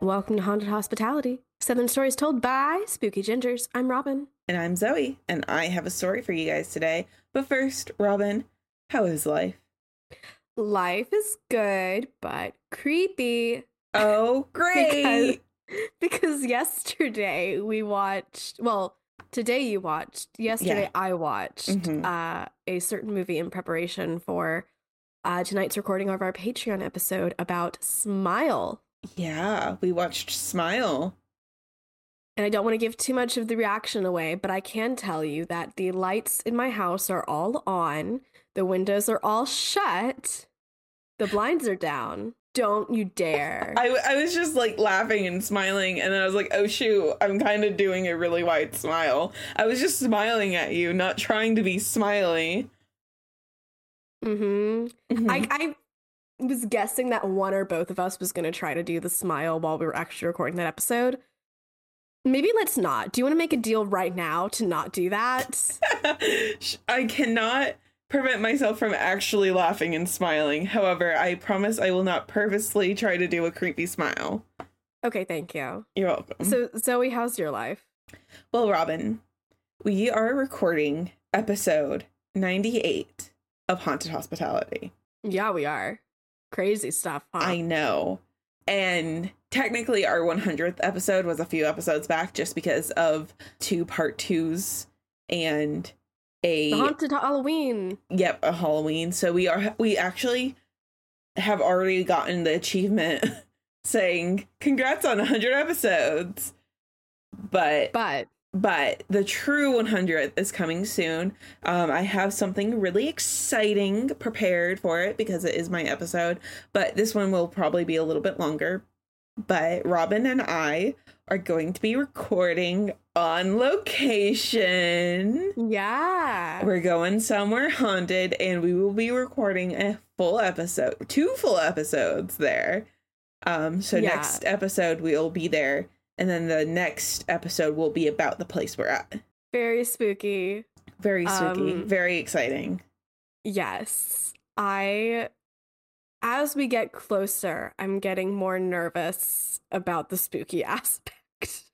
Welcome to Haunted Hospitality. Seven stories told by Spooky Gingers. I'm Robin. And I'm Zoe, and I have a story for you guys today. But first, Robin, how is life? Life is good, but creepy. Oh, great! Because, because yesterday we watched, well, today you watched, yesterday Yeah. I watched Mhm. uh, a certain movie in preparation for uh, tonight's recording of our Patreon episode about Smile. Yeah, we watched Smile. And I don't want to give too much of the reaction away, but I can tell you that the lights in my house are all on, the windows are all shut, the blinds are down. Don't you dare. I, I was just like laughing and smiling, and then I was like, oh shoot, I'm kind of doing a really wide smile. I was just smiling at you, not trying to be smiley. hmm Mhm. I, I was guessing that one or both of us was going to try to do the smile while we were actually recording that episode. Maybe let's not. Do you want to make a deal right now to not do that? I cannot prevent myself from actually laughing and smiling. However, I promise I will not purposely try to do a creepy smile. Okay, thank you. You're welcome. So, Zoe, how's your life? Well, Robin, we are recording episode 98 of Haunted Hospitality. Yeah, we are. Crazy stuff, huh? I know. And technically, our 100th episode was a few episodes back just because of two part twos and a the haunted Halloween. yep a halloween so we are we actually have already gotten the achievement saying congrats on 100 episodes but But but the true 100th is coming soon um i have something really exciting prepared for it because it is my episode but this one will probably be a little bit longer but robin and i are going to be recording on location yeah. we're going somewhere haunted and we will be recording a full episode, two full episodes there. Um so Yeah. next episode we'll be there and then the next episode will be about the place we're at. Very spooky. Very spooky, Um, very exciting. Yes. I as we get closer, I'm getting more nervous about the spooky aspect.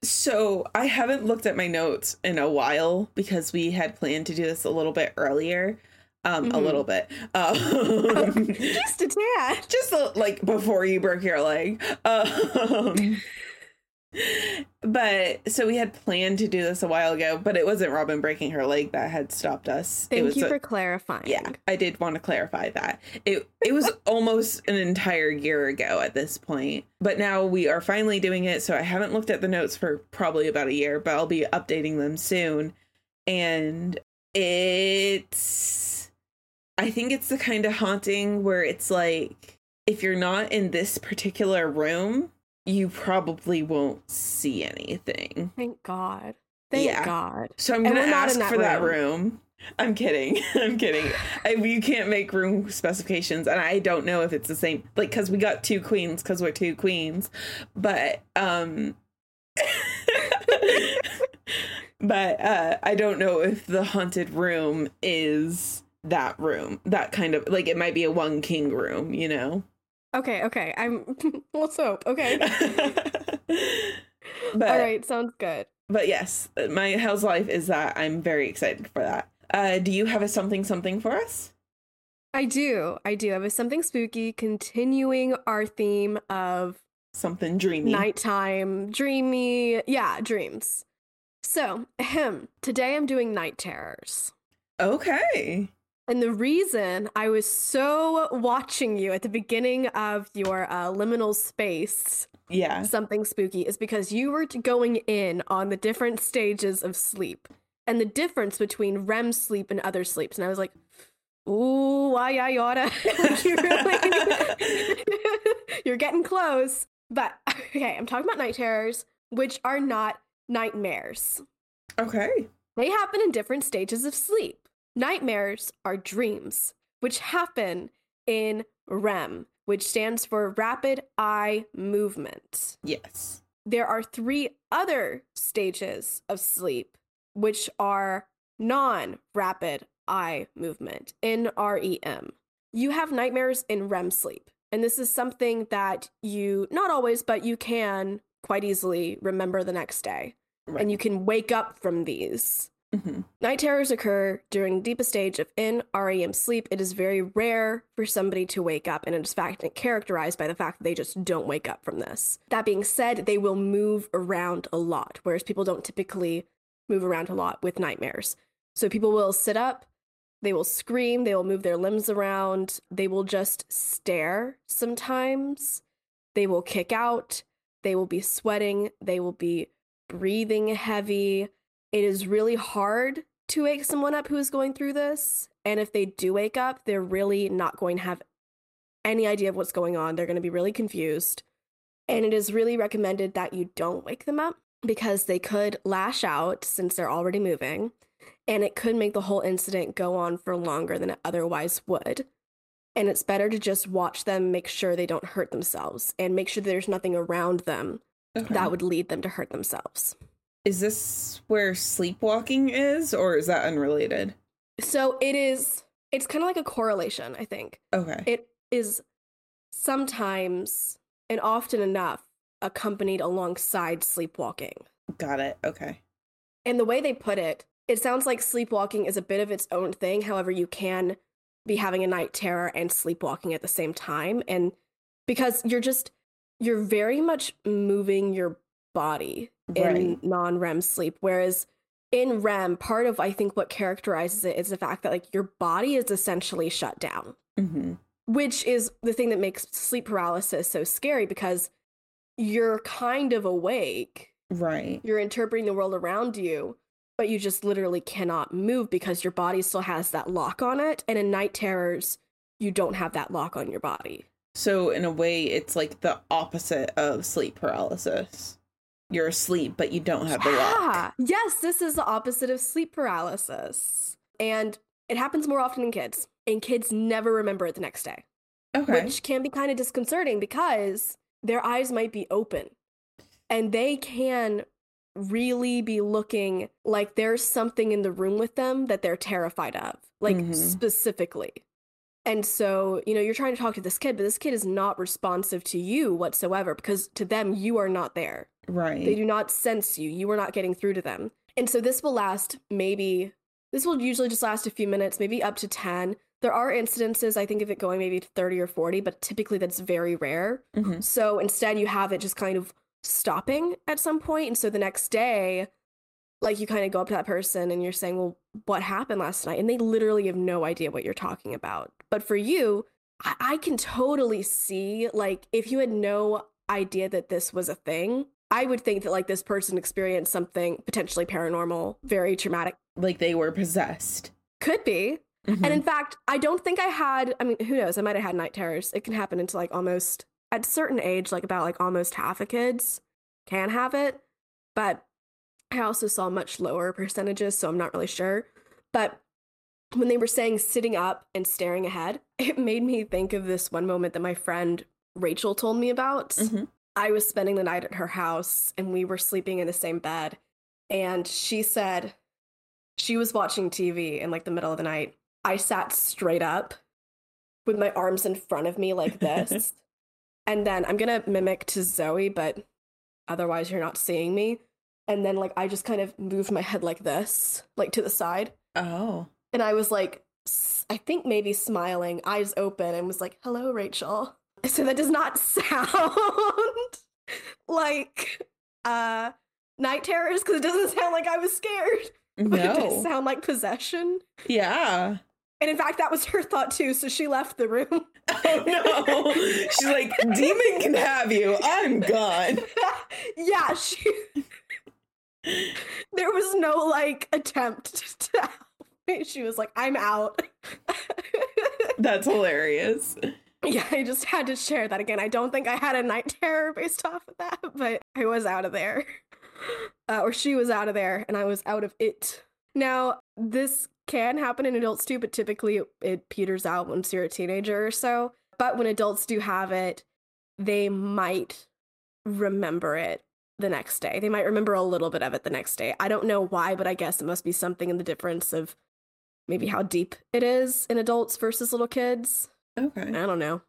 So, I haven't looked at my notes in a while because we had planned to do this a little bit earlier. Um a Mhm. little bit. Um, Just a tad. just a, like before you broke your leg. Um, but so we had planned to do this a while ago, but it wasn't Robin breaking her leg that had stopped us. it Thank you a- for clarifying. yeah, I did want to clarify that. It it was almost an entire year ago at this point. But now we are finally doing it, so I haven't looked at the notes for probably about a year, but I'll be updating them soon. And it's I think it's the kind of haunting where it's like if you're not in this particular room, you probably won't see anything. Thank God. Thank Yeah. God. So I'm gonna we're not ask that for that room. room. I'm kidding. I'm kidding. I, you can't make room specifications, and I don't know if it's the same. Like, cause we got two queens, cause we're two queens. But um, but uh, I don't know if the haunted room is that room. That kind of like it might be a one king room. You know. Okay, okay. I'm let's hope. Okay. but All right, sounds good. but yes, my house life is that I'm very excited for that. Uh, do you have a something something for us? I do. I do. I have something spooky continuing our theme of Something dreamy. nighttime, dreamy, yeah, dreams. So, him. today I'm doing night terrors. Okay. And the reason I was so watching you at the beginning of your uh, liminal space, Yeah. something spooky, is because you were going in on the different stages of sleep and the difference between REM sleep and other sleeps. And I was like, ooh, why, yada. Like, you really- You're getting close. But okay, I'm talking about night terrors, which are not nightmares. Okay. They happen in different stages of sleep. Nightmares are dreams, which happen in REM, which stands for rapid eye movement. Yes. There are three other stages of sleep, which are non rapid eye movement, NREM. You have nightmares in REM sleep, And this is something that you, not always, but you can quite easily remember the next day. Right. And you can wake up from these. Mhm. Night terrors occur during the deepest stage of NREM sleep. It is very rare for somebody to wake up, and it is fact characterized by the fact that they just don't wake up from this. That being said, they will move around a lot, whereas people don't typically move around a lot with nightmares. So people will sit up, they will scream, they will move their limbs around, they will just stare sometimes, they will kick out, they will be sweating, they will be breathing heavy. It is really hard to wake someone up who is going through this. And if they do wake up, they're really not going to have any idea of what's going on. They're going to be really confused. And it is really recommended that you don't wake them up because they could lash out since they're already moving. And it could make the whole incident go on for longer than it otherwise would. And it's better to just watch them, make sure they don't hurt themselves, and make sure there's nothing around them Okay. that would lead them to hurt themselves. Is this where sleepwalking is, or is that unrelated? So it is, it's kind of like a correlation, I think. Okay. It is sometimes and often enough accompanied alongside sleepwalking. Got it. Okay. And the way they put it, it sounds like sleepwalking is a bit of its own thing. However, you can be having a night terror and sleepwalking at the same time. And because you're just, you're very much moving your body Right. non REM sleep. Whereas in REM, part of I think what characterizes it is the fact that like your body is essentially shut down hmm which is the thing that makes sleep paralysis so scary because you're kind of awake, Right. you're interpreting the world around you, but you just literally cannot move because your body still has that lock on it. And in night terrors, you don't have that lock on your body. So in a way, it's like the opposite of sleep paralysis. You're asleep, but you don't have the lock. Yes, this is the opposite of sleep paralysis. And it happens more often in kids, and kids never remember it the next day. Okay. which can be kind of disconcerting because their eyes might be open and they can really be looking like there's something in the room with them that they're terrified of, like Mhm. specifically. And so, you know, you're trying to talk to this kid, but this kid is not responsive to you whatsoever because to them, you are not there. right. They do not sense you. You are not getting through to them. And so this will last maybe, this will usually just last a few minutes, maybe up to 10. There are incidences, I think of it going maybe to 30 or 40, but typically that's very rare. Mhm. So instead, you have it just kind of stopping at some point. And so the next day, like you kind of go up to that person and you're saying, Well, what happened last night? And they literally have no idea what you're talking about. But for you, I, I can totally see, like, if you had no idea that this was a thing, I would think that, like, this person experienced something potentially paranormal, very traumatic. Like they were possessed. Could be. Mhm. And in fact, I don't think I had, I mean, who knows? I might have had night terrors. It can happen into like almost, at a certain age, like about like almost half of kids can have it. But I also saw much lower percentages, so I'm not really sure. But when they were saying sitting up and staring ahead, it made me think of this one moment that my friend Rachel told me about. Mhm. I was spending the night at her house and we were sleeping in the same bed. And she said she was watching TV in like the middle of the night. I sat straight up with my arms in front of me like this. and then I'm going to mimic to Zoe, but otherwise you're not seeing me. And then like I just kind of moved my head like this, like to the side. Oh. And I was like, I think maybe smiling, eyes open, and was like, hello, Rachel. So that does not sound like uh night terrors because it doesn't sound like I was scared. But it does No. sound like possession. Yeah. And in fact, that was her thought too. So she left the room. Oh no. She's like, demon can have you. I'm gone. yeah, she. There was no like attempt to help me. She was like, I'm out. That's hilarious. Yeah, I just had to share that again. I don't think I had a night terror based off of that, but I was out of there. Uh, or she was out of there, and I was out of it. Now, this can happen in adults too, but typically it, it peters out once you're a teenager or so. But when adults do have it, they might remember it the next day. They might remember a little bit of it the next day. I don't know why, but I guess it must be something in the difference of maybe how deep it is in adults versus little kids. Okay. I don't know.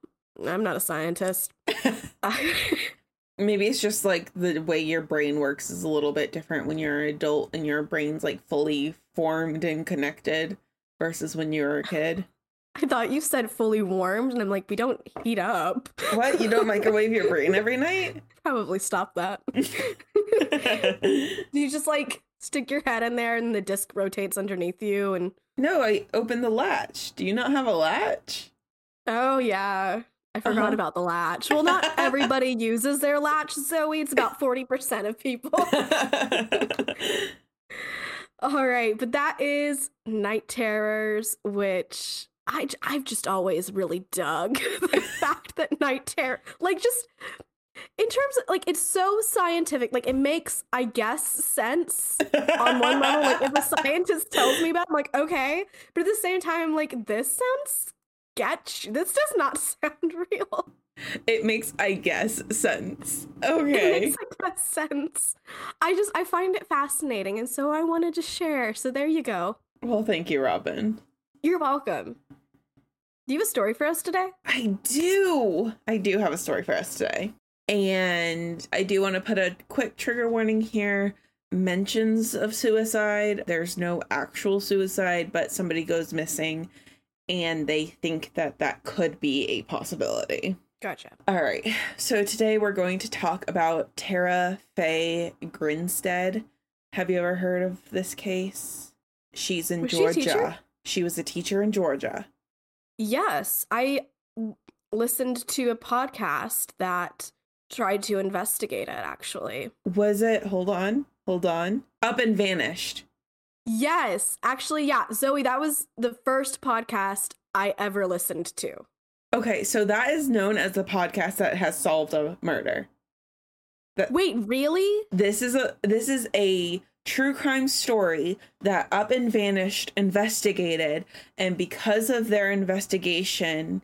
I'm not a scientist. Maybe it's just like the way your brain works is a little bit different when you're an adult and your brain's like fully formed and connected versus when you were a kid. I thought you said fully warmed, and I'm like, we don't heat up. What? You don't microwave your brain every night? Probably stop that. you just like stick your head in there and the disc rotates underneath you and No, I opened the latch. Do you not have a latch? Oh yeah. I forgot Uh-huh. about the latch. Well, not everybody uses their latch, Zoe. It's about 40% of people. All right, but that is Night Terrors, which I I've just always really dug the fact that Night Terror, like just in terms of like it's so scientific, like it makes I guess sense on one level. Like if a scientist tells me about, it, I'm like okay, but at the same time, like this sounds sketch. This does not sound real. it makes, I guess, sense. Okay it makes like that sense. I just I find it fascinating, and so I wanted to share. So there you go. Well, thank you, Robin. You're welcome. Do you have a story for us today? I do. I do have a story for us today. And I do want to put a quick trigger warning here. Mentions of suicide. There's no actual suicide, but somebody goes missing and they think that that could be a possibility. Gotcha. All right. So today we're going to talk about Tara Faye Grinstead. Have you ever heard of this case? She's in Was Georgia. She was a teacher in Georgia. Yes, I listened to a podcast that tried to investigate it. Actually, Was it? Hold on. Hold on. Up and vanished. yes, actually, yeah, Zoe, that was the first podcast I ever listened to. Okay, so that is known as the podcast that has solved a murder. Wait, really? This is a this is a true crime story that Up and Vanished investigated and because of their investigation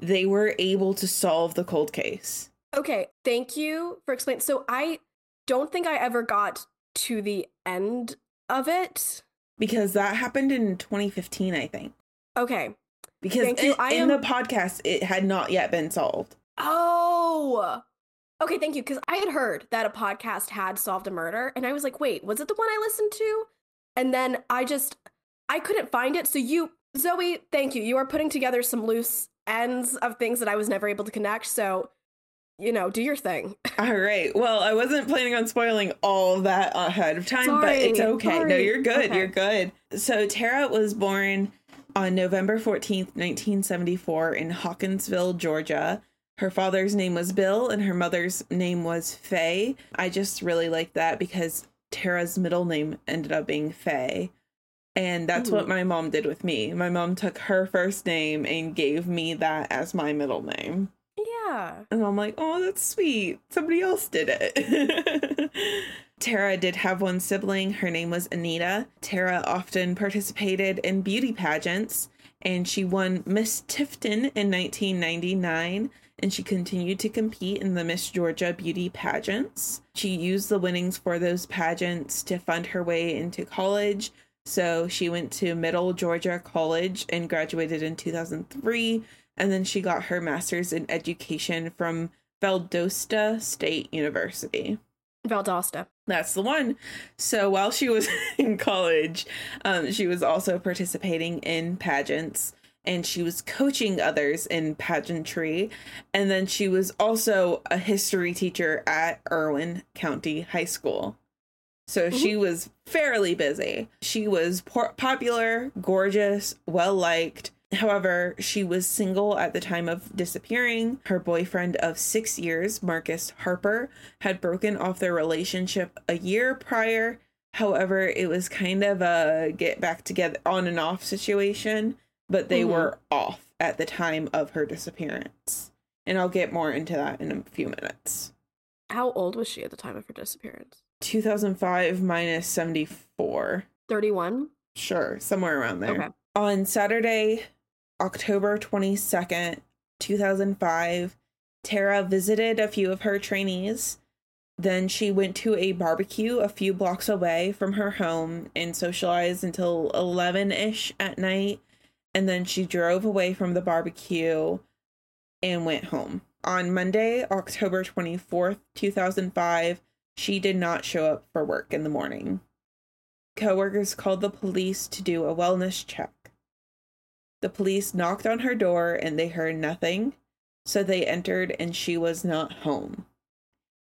they were able to solve the cold case. Okay, thank you for explaining. So I don't think I ever got to the end of it. Because that happened in 2015, I think. Okay. Because in, in am- the podcast it had not yet been solved. Oh. Okay, thank you. Because I had heard that a podcast had solved a murder, and I was like, wait, was it the one I listened to? And then I just I couldn't find it. So you, Zoe, thank you. You are putting together some loose ends of things that I was never able to connect. So, you know, do your thing. All right. Well, I wasn't planning on spoiling all that ahead of time, but it's Sorry, okay. No, you're good. Okay. You're good. So Tara was born on November 14th, 1974 in Hawkinsville, Georgia. Her father's name was Bill and her mother's name was Faye. I just really like that because Tara's middle name ended up being Faye. And that's what my mom did with me. My mom took her first name and gave me that as my middle name. Yeah. And I'm like, oh, that's sweet. Somebody else did it. Tara did have one sibling. Her name was Anita. Tara often participated in beauty pageants and she won Miss Tifton in 1999 and she continued to compete in the Miss Georgia beauty pageants. She used the winnings for those pageants to fund her way into college. So she went to Middle Georgia College and graduated in 2003 and then she got her master's in education from Valdosta State University. Valdosta. That's the one. So while she was in college, um, she was also participating in pageants and she was coaching others in pageantry. And then she was also a history teacher at Irwin County High School. So mm-hmm. she was fairly busy. She was por- popular, gorgeous, well liked. However, she was single at the time of disappearing. Her boyfriend of six years, Marcus Harper, had broken off their relationship a year prior. However, it was kind of a get back together on and off situation, but they Mhm. were off at the time of her disappearance. And I'll get more into that in a few minutes. How old was she at the time of her disappearance? 2005 minus 74. 31? Sure, somewhere around there. Okay. On Saturday, October 22nd, 2005, Tara visited a few of her trainees. Then she went to a barbecue a few blocks away from her home and socialized until 11 ish at night. And then she drove away from the barbecue and went home. On Monday, October 24th, 2005, she did not show up for work in the morning. Coworkers called the police to do a wellness check. The police knocked on her door and they heard nothing, so they entered and she was not home.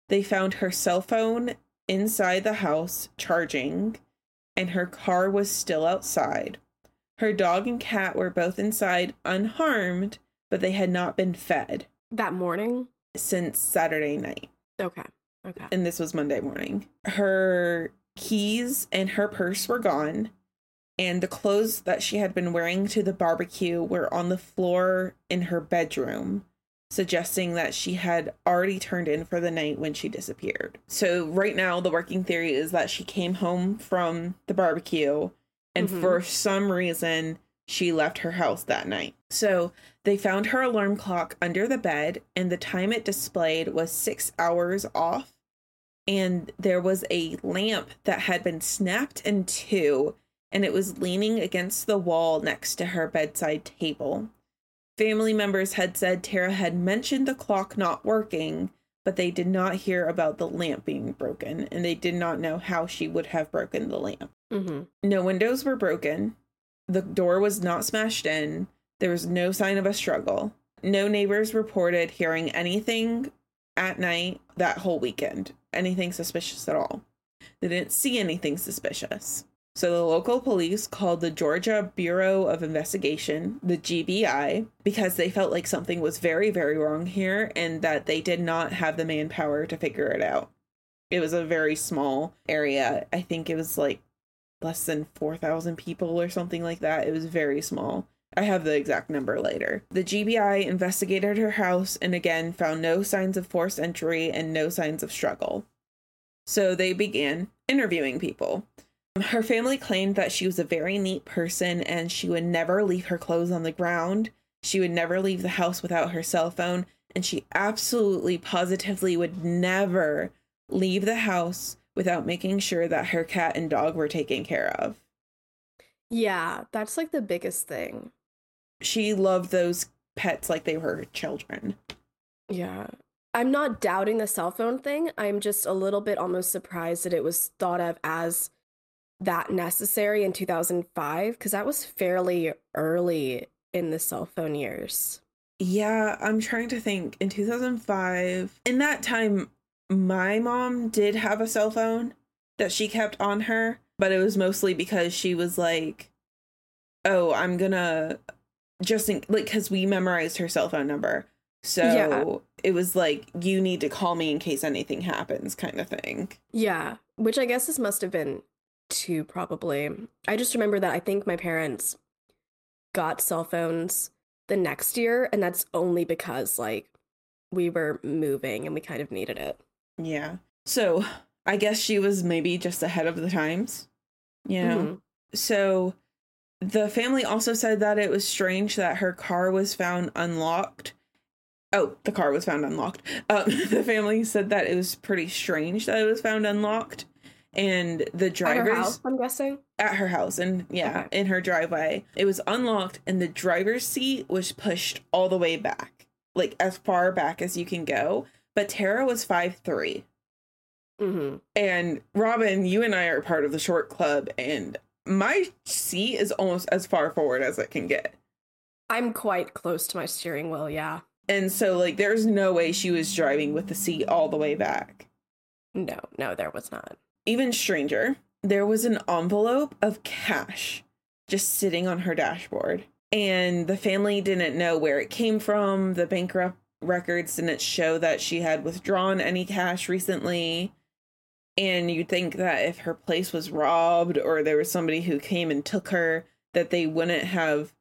They found her cell phone inside the house charging, and her car was still outside. Her dog and cat were both inside unharmed, but they had not been fed That morning? since Saturday night. Okay. Okay. And this was Monday morning. Her keys and her purse were gone, and the clothes that she had been wearing to the barbecue were on the floor in her bedroom, suggesting that she had already turned in for the night when she disappeared. So, right now, the working theory is that she came home from the barbecue, and Mhm. for some reason, she left her house that night. So, they found her alarm clock under the bed, and the time it displayed was six hours off. And there was a lamp that had been snapped in two, and it was leaning against the wall next to her bedside table. Family members had said Tara had mentioned the clock not working, but they did not hear about the lamp being broken, and they did not know how she would have broken the lamp. Mm-hmm. No windows were broken. The door was not smashed in. There was no sign of a struggle. No neighbors reported hearing anything at night that whole weekend, anything suspicious at all. They didn't see anything suspicious. So the local police called the Georgia Bureau of Investigation, the GBI, because they felt like something was very, very wrong here and that they did not have the manpower to figure it out. It was a very small area. I think it was like less than 4,000 people or something like that. It was very small. I have the exact number later. The GBI investigated her house and again found no signs of forced entry and no signs of struggle. So they began interviewing people. Her family claimed that she was a very neat person and she would never leave her clothes on the ground. She would never leave the house without her cell phone. And she absolutely positively would never leave the house without making sure that her cat and dog were taken care of. Yeah, that's like the biggest thing. She loved those pets like they were children. Yeah. I'm not doubting the cell phone thing. I'm just a little bit almost surprised that it was thought of as that necessary in 2005 because that was fairly early in the cell phone years. Yeah, I'm trying to think. In 2005, in that time, my mom did have a cell phone that she kept on her, but it was mostly because she was like, oh, I'm gonna just in, like, because we memorized her cell phone number. So Yeah. it was like, you need to call me in case anything happens, kind of thing. Yeah, which I guess this must have been two probably. I just remember that I think my parents got cell phones the next year, and that's only because like we were moving and we kind of needed it. Yeah. So I guess she was maybe just ahead of the times, you know? Mhm. So the family also said that it was strange that her car was found unlocked. Oh, the car was found unlocked. Um, the family said that it was pretty strange that it was found unlocked. And the At her drivers house, I'm guessing. at her house and yeah, Okay. in her driveway, it was unlocked and the driver's seat was pushed all the way back, like as far back as you can go. But Tara was five three. hmm And Robin, you and I are part of the short club, and my seat is almost as far forward as it can get. I'm quite close to my steering wheel. Yeah. And so, like, there's no way she was driving with the seat all the way back. No, no, there was not. Even stranger, there was an envelope of cash just sitting on her dashboard. And the family didn't know where it came from. The bankrupt records didn't show that she had withdrawn any cash recently. And you'd think that if her place was robbed or there was somebody who came and took her, that they wouldn't have,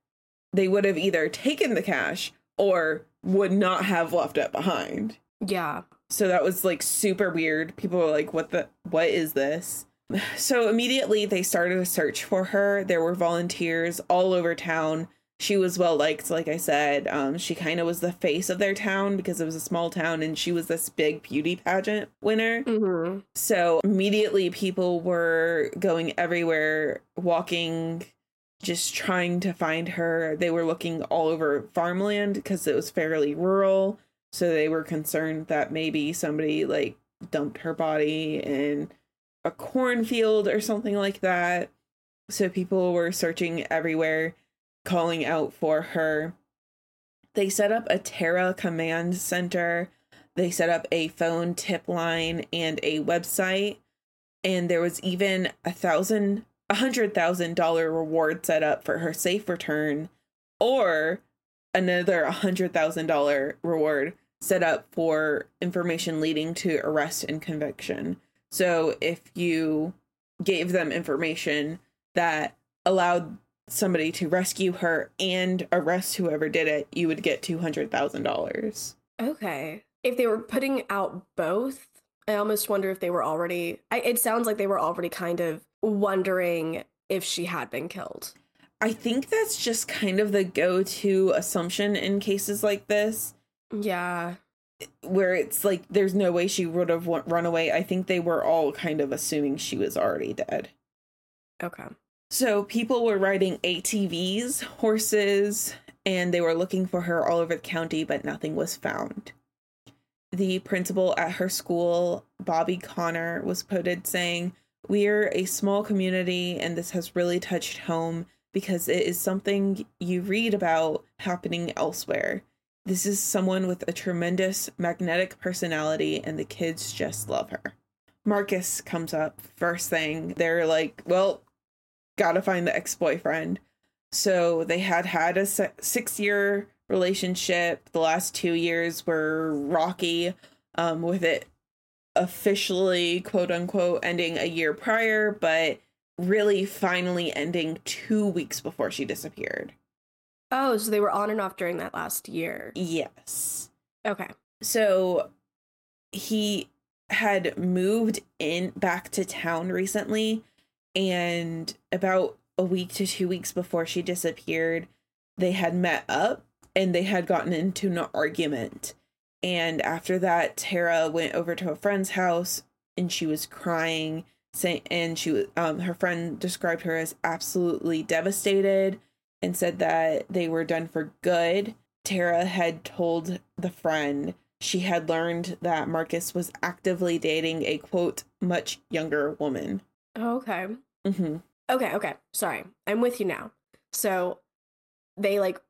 they would have either taken the cash or would not have left it behind. Yeah. So that was like super weird. People were like, what the, what is this? So immediately they started a search for her. There were volunteers all over town. She was well liked, like I said. Um, she kind of was the face of their town because it was a small town and she was this big beauty pageant winner. hmm So immediately people were going everywhere, walking just trying to find her. They were looking all over farmland because it was fairly rural. So they were concerned that maybe somebody like dumped her body in a cornfield or something like that. So people were searching everywhere, calling out for her. They set up a Tara command center. They set up a phone tip line and a website. And there was even a thousand, a hundred thousand dollar reward set up for her safe return, or another hundred thousand dollar reward set up for information leading to arrest and conviction. So if you gave them information that allowed somebody to rescue her and arrest whoever did it, you would get $200,000. Okay. If they were putting out both, I almost wonder if they were already. I, it sounds like they were already kind of wondering if she had been killed. I think that's just kind of the go to assumption in cases like this. Yeah. Where it's like there's no way she would have run away. I think they were all kind of assuming she was already dead. Okay. So people were riding ATVs, horses, and they were looking for her all over the county, but nothing was found. The principal at her school, Bobby Connor, was quoted saying, We're a small community, and this has really touched home because it is something you read about happening elsewhere. This is someone with a tremendous magnetic personality, and the kids just love her. Marcus comes up first thing. They're like, Well, gotta find the ex boyfriend. So they had had a six year relationship. The last two years were rocky, um, with it officially, quote unquote, ending a year prior, but really finally ending two weeks before she disappeared. Oh, so they were on and off during that last year. Yes. Okay. So he had moved in back to town recently and about a week to two weeks before she disappeared, they had met up and they had gotten into an argument. And after that, Tara went over to a friend's house and she was crying. And she um her friend described her as absolutely devastated and said that they were done for good. Tara had told the friend she had learned that Marcus was actively dating a quote much younger woman. Okay. Mm-hmm. Okay, okay. Sorry. I'm with you now. So they like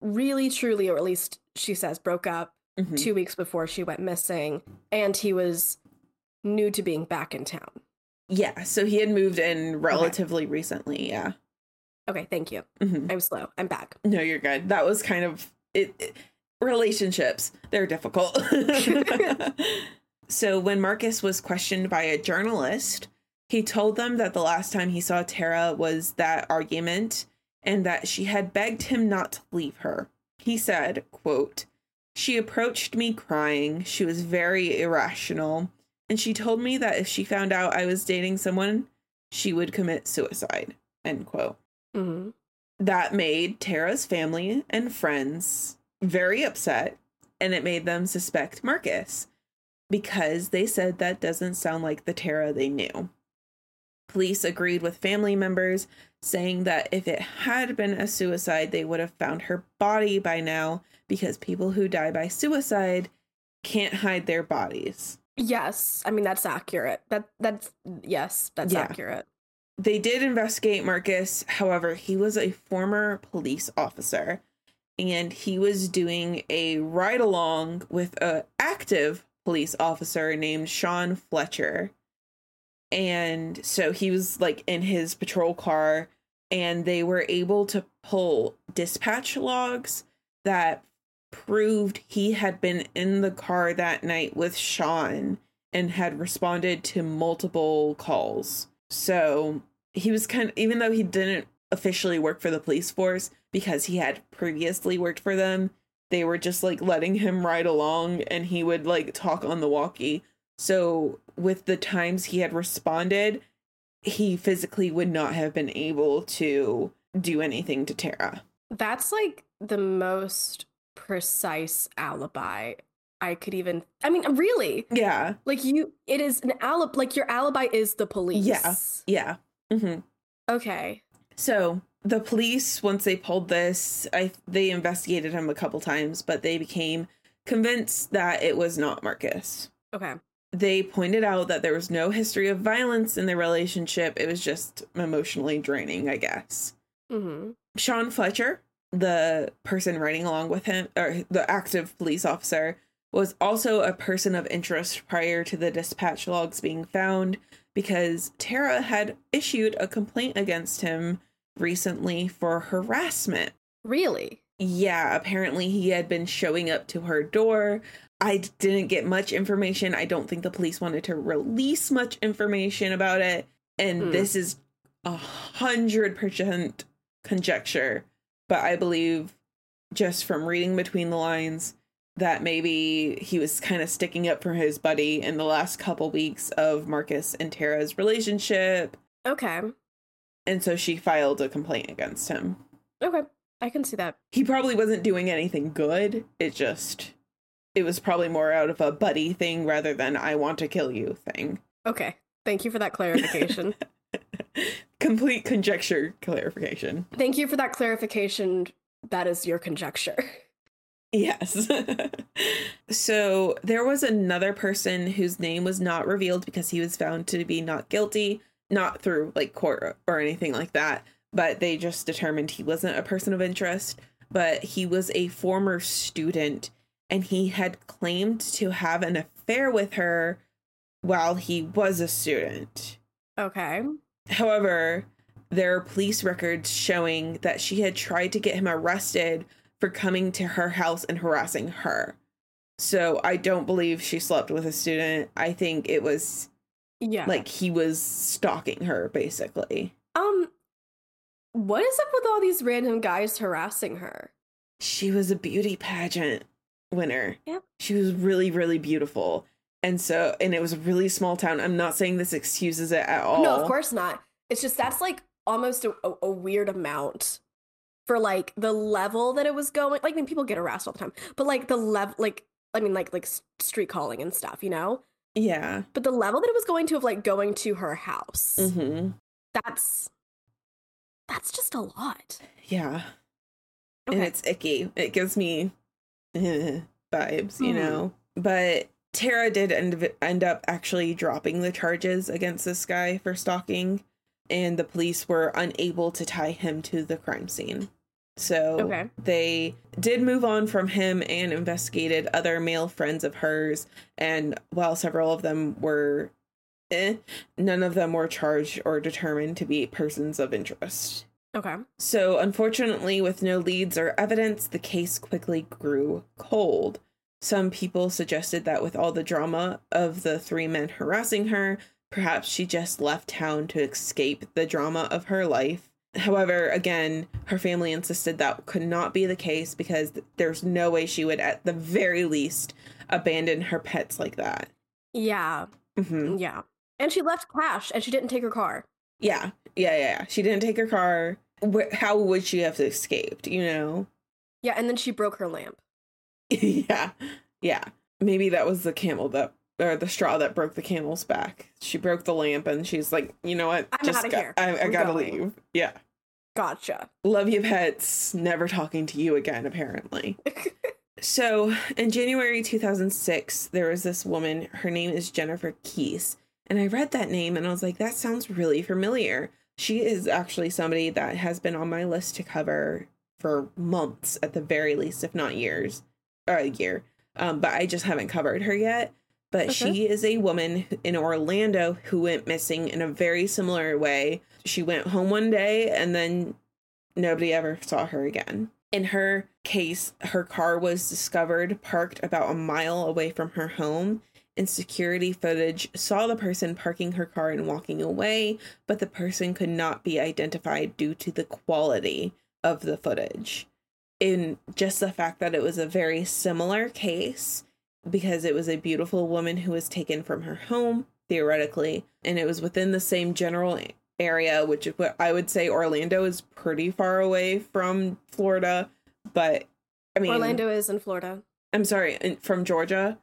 really truly or at least she says broke up mm-hmm. 2 weeks before she went missing and he was new to being back in town. Yeah, so he had moved in relatively okay. recently, yeah. Okay, thank you. Mm-hmm. I'm slow. I'm back. No, you're good. That was kind of it, it relationships. They're difficult. so when Marcus was questioned by a journalist, he told them that the last time he saw Tara was that argument and that she had begged him not to leave her. He said, quote, She approached me crying. She was very irrational. And she told me that if she found out I was dating someone, she would commit suicide. End quote. Mm-hmm. That made Tara's family and friends very upset, and it made them suspect Marcus because they said that doesn't sound like the Tara they knew. Police agreed with family members, saying that if it had been a suicide, they would have found her body by now because people who die by suicide can't hide their bodies. Yes, I mean that's accurate. That that's yes, that's yeah. accurate. They did investigate Marcus, however, he was a former police officer and he was doing a ride along with a active police officer named Sean Fletcher and so he was like in his patrol car and they were able to pull dispatch logs that proved he had been in the car that night with Sean and had responded to multiple calls. So he was kind of, even though he didn't officially work for the police force because he had previously worked for them, they were just like letting him ride along and he would like talk on the walkie. So with the times he had responded, he physically would not have been able to do anything to Tara. That's like the most precise alibi I could even I mean really. Yeah. Like you it is an alibi like your alibi is the police. Yeah. Yeah. Mm-hmm. Okay. So the police once they pulled this, I they investigated him a couple times, but they became convinced that it was not Marcus. Okay. They pointed out that there was no history of violence in their relationship. It was just emotionally draining, I guess. Mm-hmm. Sean Fletcher, the person riding along with him, or the active police officer, was also a person of interest prior to the dispatch logs being found because Tara had issued a complaint against him recently for harassment. Really? Yeah, apparently he had been showing up to her door. I didn't get much information. I don't think the police wanted to release much information about it. And Hmm. this is a hundred percent conjecture, but I believe just from reading between the lines that maybe he was kind of sticking up for his buddy in the last couple weeks of Marcus and Tara's relationship. Okay. And so she filed a complaint against him. Okay. I can see that. He probably wasn't doing anything good. It just, it was probably more out of a buddy thing rather than I want to kill you thing. Okay. Thank you for that clarification. Complete conjecture clarification. Thank you for that clarification. That is your conjecture. Yes. so there was another person whose name was not revealed because he was found to be not guilty, not through like court or anything like that, but they just determined he wasn't a person of interest. But he was a former student and he had claimed to have an affair with her while he was a student. Okay. However, there are police records showing that she had tried to get him arrested for coming to her house and harassing her. So I don't believe she slept with a student. I think it was Yeah. like he was stalking her, basically. um, what is up with all these random guys harassing her? She was a beauty pageant winner. Yep. She was really, really beautiful. And so, and it was a really small town. I'm not saying this excuses it at all. No, of course not. It's just that's like almost a, a, weird amount for like the level that it was going. Like, I mean, people get harassed all the time, but like the level, like, I mean, like, like street calling and stuff, you know? Yeah. But the level that it was going to of like going to her house, hmm that's, that's just a lot. Yeah. and it's icky. It gives me vibes, you Hmm. know. But Tara did end end up actually dropping the charges against this guy for stalking, and the police were unable to tie him to the crime scene. So Okay. they did move on from him and investigated other male friends of hers. And while several of them were, eh, none of them were charged or determined to be persons of interest. Okay. So, unfortunately, with no leads or evidence, the case quickly grew cold. Some people suggested that with all the drama of the three men harassing her, perhaps she just left town to escape the drama of her life. However, again, her family insisted that could not be the case because there's no way she would, at the very least, abandon her pets like that. Yeah. hmm Yeah. And she left cash and she didn't take her car. Yeah, yeah, yeah, yeah. She didn't take her car. How would she have escaped, you know? Yeah. And then she broke her lamp. yeah, yeah. Maybe that was the camel that, or the straw that broke the camel's back. She broke the lamp, and she's like, you know what? I'm outta got, here. I, I gotta going." leave. Yeah. Gotcha. Love you, pets. Never talking to you again. Apparently. So, in January 2006, there was this woman. Her name is Jennifer Kesse. And I read that name and I was like, that sounds really familiar. She is actually somebody that has been on my list to cover for months at the very least, if not years a year. Um, but I just haven't covered her yet. But Okay. she is a woman in Orlando who went missing in a very similar way. She went home one day and then nobody ever saw her again. In her case, her car was discovered parked about a mile away from her home, and security footage saw the person parking her car and walking away, but the person could not be identified due to the quality of the footage. In just the fact that it was a very similar case, because it was a beautiful woman who was taken from her home, theoretically, and it was within the same general area, which I would say Orlando is pretty far away from Florida, but I mean, Orlando is in Florida. I'm sorry, from Georgia.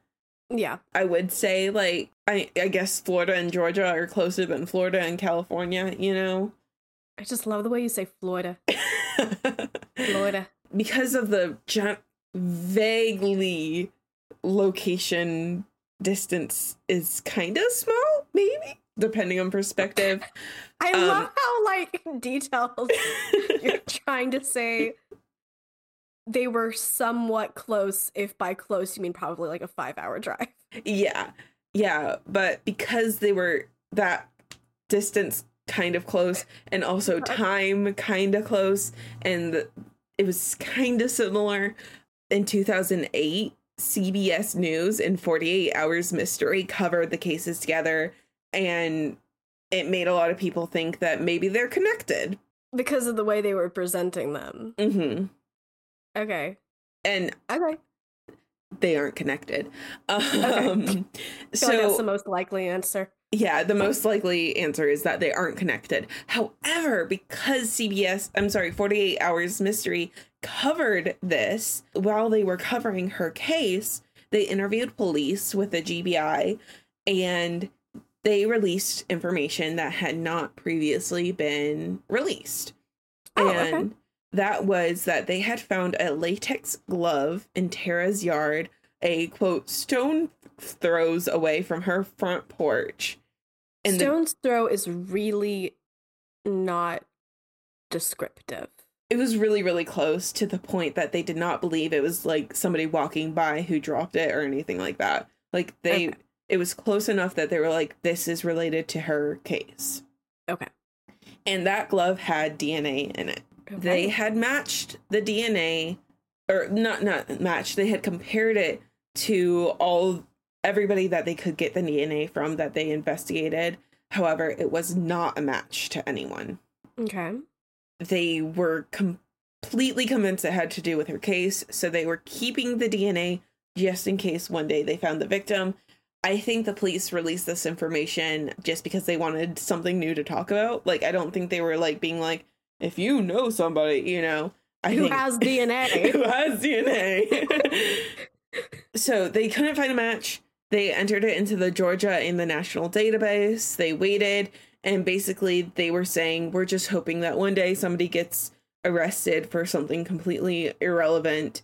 Yeah. I would say like I I guess Florida and Georgia are closer than Florida and California, you know. I just love the way you say Florida. Florida. Because of the gen- vaguely location distance is kind of small, maybe depending on perspective. I Um, love how like detailed you're trying to say they were somewhat close, if by close you mean probably like a five hour drive. yeah, yeah, but because they were that distance kind of close and also time kind of close, and it was kind of similar in 2008. CBS News and 48 Hours Mystery covered the cases together, and it made a lot of people think that maybe they're connected. Because of the way they were presenting them. hmm Okay. And Okay. they aren't connected. Um, feel like that's the most likely answer. Yeah, the most likely answer is that they aren't connected. However, because CBS, I'm sorry, 48 Hours Mystery covered this while they were covering her case, they interviewed police with the GBI and they released information that had not previously been released. Oh, and okay. that was that they had found a latex glove in Tara's yard, a quote, stone throws away from her front porch. And the- Stone's throw is really not descriptive. it was really, really close to the point that they did not believe it was like somebody walking by who dropped it or anything like that. Like they, Okay. it was close enough that they were like, this is related to her case. Okay. And that glove had DNA in it. they had matched the DNA or not not matched they had compared it to all everybody that they could get the DNA from that they investigated however it was not a match to anyone Okay. they were completely convinced it had to do with her case so they were keeping the DNA just in case one day they found the victim I think the police released this information just because they wanted something new to talk about like I don't think they were like being like if you know somebody, you know, I Who think has DNA? who has DNA. so they couldn't find a match. They entered it into the Georgia in the national database. They waited, and basically they were saying, "We're just hoping that one day somebody gets arrested for something completely irrelevant.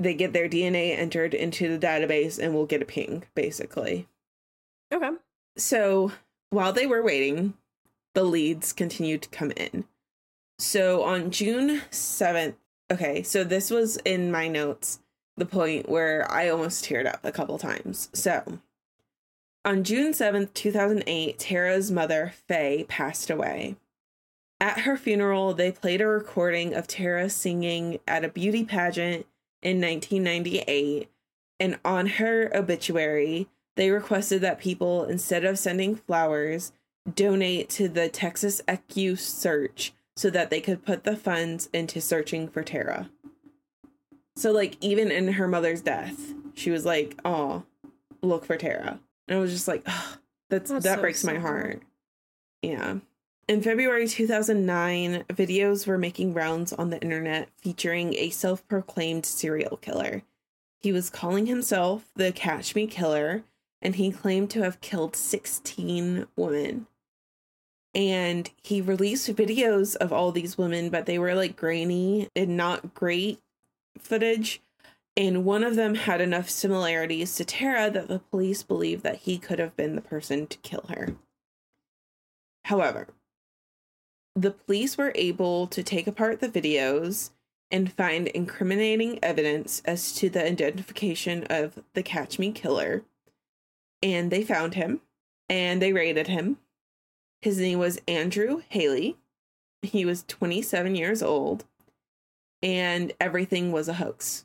They get their DNA entered into the database, and we'll get a ping." Basically, okay. so while they were waiting, the leads continued to come in. So on June 7th, okay, so this was in my notes, the point where I almost teared up a couple times. So on June 7th, 2008, Tara's mother, Faye, passed away. At her funeral, they played a recording of Tara singing at a beauty pageant in 1998. And on her obituary, they requested that people, instead of sending flowers, donate to the Texas EquuSearch so that they could put the funds into searching for Tara. So, like, even in her mother's death, she was like, "Oh, look for Tara," and I was just like, "Ugh, "That's, That's that so breaks my heart." Yeah. In February 2009, videos were making rounds on the internet featuring a self proclaimed serial killer. He was calling himself the Catch Me Killer, and he claimed to have killed 16 women. And he released videos of all these women, but they were like grainy and not great footage. And one of them had enough similarities to Tara that the police believed that he could have been the person to kill her. However, the police were able to take apart the videos and find incriminating evidence as to the identification of the Catch Me killer. And they found him and they raided him. His name was Andrew Haley. He was 27 years old and everything was a hoax.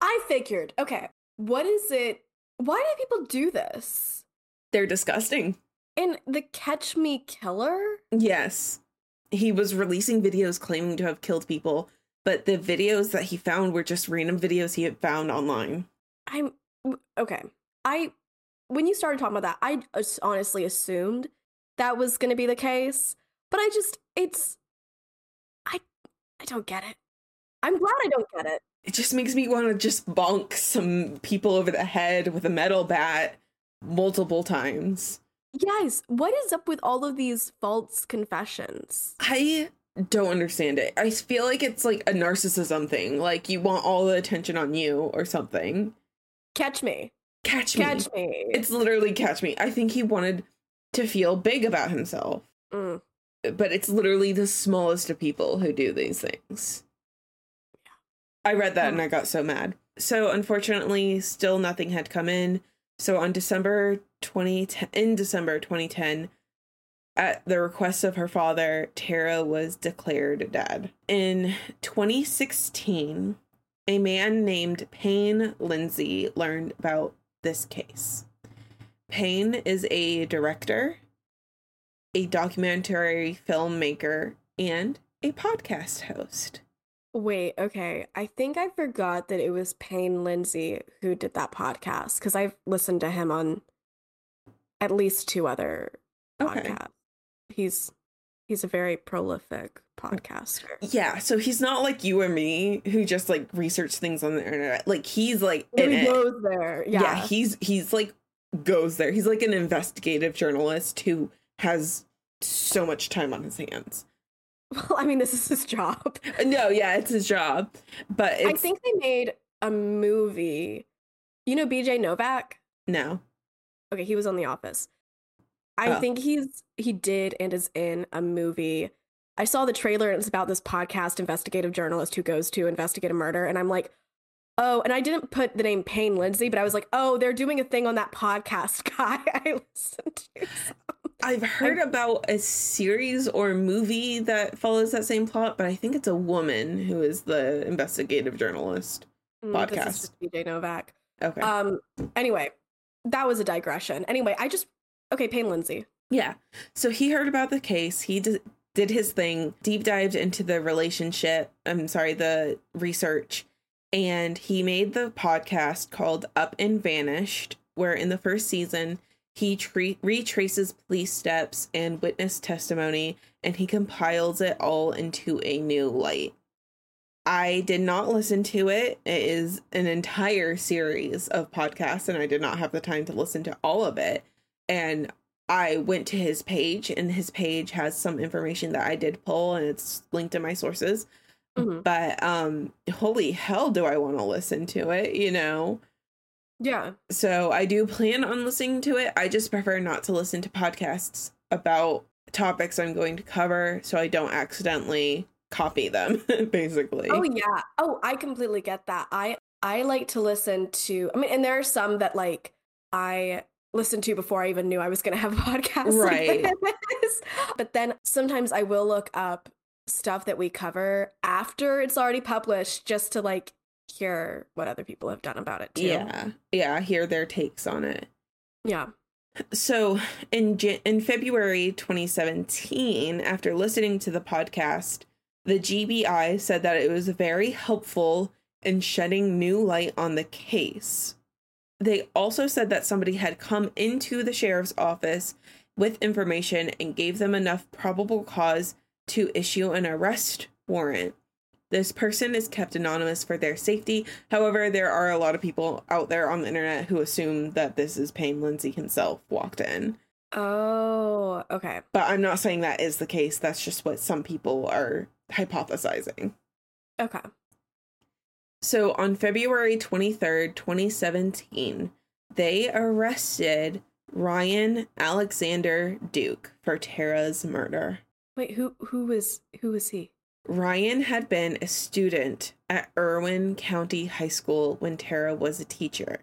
I figured, okay, what is it? Why do people do this? They're disgusting. And the Catch Me Killer? Yes. He was releasing videos claiming to have killed people, but the videos that he found were just random videos he had found online. I'm okay. I when you started talking about that, I honestly assumed that was going to be the case, but I just it's I I don't get it. I'm glad I don't get it. It just makes me want to just bonk some people over the head with a metal bat multiple times. Guys, what is up with all of these false confessions? I don't understand it. I feel like it's like a narcissism thing. Like you want all the attention on you or something. Catch me. Catch me. Catch me. It's literally catch me. I think he wanted to feel big about himself. Mm. But it's literally the smallest of people who do these things. I read that and I got so mad. So unfortunately, still nothing had come in. So on December 2010 in December 2010, at the request of her father, Tara was declared dead. In 2016, a man named Payne Lindsay learned about this case. Payne is a director, a documentary filmmaker, and a podcast host. Wait, okay. I think I forgot that it was Payne Lindsay who did that podcast because I've listened to him on at least two other Okay. podcasts. He's he's a very prolific mm. podcaster. Yeah, so he's not like you or me who just like research things on the internet. Like he's like in he it. goes there. Yeah. yeah, he's he's like goes there. He's like an investigative journalist who has so much time on his hands. well, I mean, this is his job. Uh, no, yeah, it's his job. But I think they made a movie. You know BJ Novak? no. Okay, he was on The Office. I Oh. think he's he did and is in a movie. I saw the trailer and it's about this podcast investigative journalist who goes to investigate a murder and I'm like, "Oh, and I didn't put the name Payne Lindsay, but I was like, "Oh, they're doing a thing on that podcast guy I listened to." I've heard about a series or movie that follows that same plot, but I think it's a woman who is the investigative journalist. Mm, Podcast. BJ Novak. Okay. Um anyway, that was a digression. Anyway, I just okay, Payne Lindsay. Yeah. So he heard about the case. He did his thing, deep dived into the relationship. I'm sorry, the research. And he made the podcast called Up and Vanished, where in the first season, he tre- retraces police steps and witness testimony and he compiles it all into a new light. I did not listen to it. It is an entire series of podcasts, and I did not have the time to listen to all of it. And I went to his page, and his page has some information that I did pull, and it's linked in my sources. Mhm. But um, holy hell, do I want to listen to it? You know. Yeah. So I do plan on listening to it. I just prefer not to listen to podcasts about topics I'm going to cover, so I don't accidentally copy them. basically. Oh yeah. Oh, I completely get that. I I like to listen to I mean and there are some that like I listened to before I even knew I was going to have a podcast. Right. But then sometimes I will look up stuff that we cover after it's already published just to like hear what other people have done about it too. Yeah. Yeah, hear their takes on it. Yeah. So, in in February 2017, after listening to the podcast, the GBI said that it was very helpful in shedding new light on the case. They also said that somebody had come into the sheriff's office with information and gave them enough probable cause to issue an arrest warrant. This person is kept anonymous for their safety. However, there are a lot of people out there on the internet who assume that this is Payne Lindsay himself walked in. Oh, okay. But I'm not saying that is the case. That's just what some people are hypothesizing. Okay. So on February 23rd, 2017, they arrested Ryan Alexander Duke for Tara's murder. Wait, who who was who was he? Ryan had been a student at Irwin County High School when Tara was a teacher.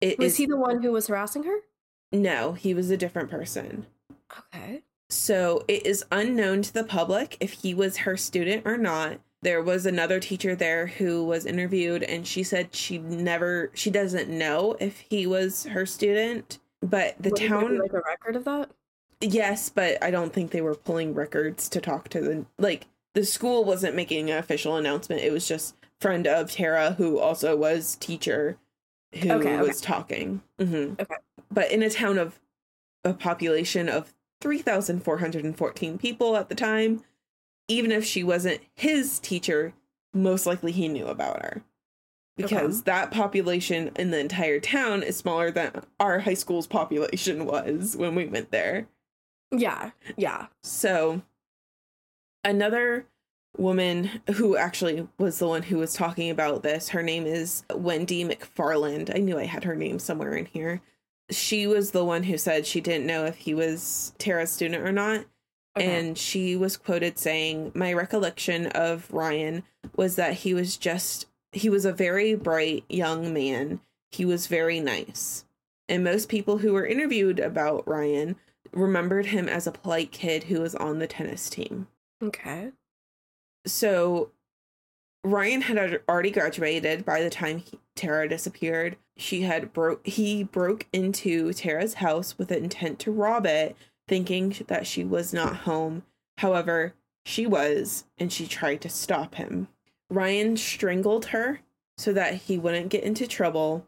It Was is- he the one who was harassing her? No, he was a different person. Okay. So it is unknown to the public if he was her student or not. There was another teacher there who was interviewed, and she said she never, she doesn't know if he was her student. But the be, town, like a record of that? yes, but I don't think they were pulling records to talk to the, like, the school wasn't making an official announcement. It was just friend of Tara, who also was teacher, who Okay, okay. was talking. hmm Okay. But in a town of a population of 3,414 people at the time, even if she wasn't his teacher, most likely he knew about her. Because that population in the entire town is smaller than our high school's population was when we went there. Yeah. Yeah. So Another woman who actually was the one who was talking about this, her name is Wendy McFarland. I knew I had her name somewhere in here. She was the one who said she didn't know if he was Tara's student or not. Okay. And she was quoted saying, My recollection of Ryan was that he was just, he was a very bright young man. He was very nice. And most people who were interviewed about Ryan remembered him as a polite kid who was on the tennis team. Okay. So Ryan had already graduated by the time he, Tara disappeared. She had broke he broke into Tara's house with the intent to rob it, thinking that she was not home. However, she was, and she tried to stop him. Ryan strangled her so that he wouldn't get into trouble,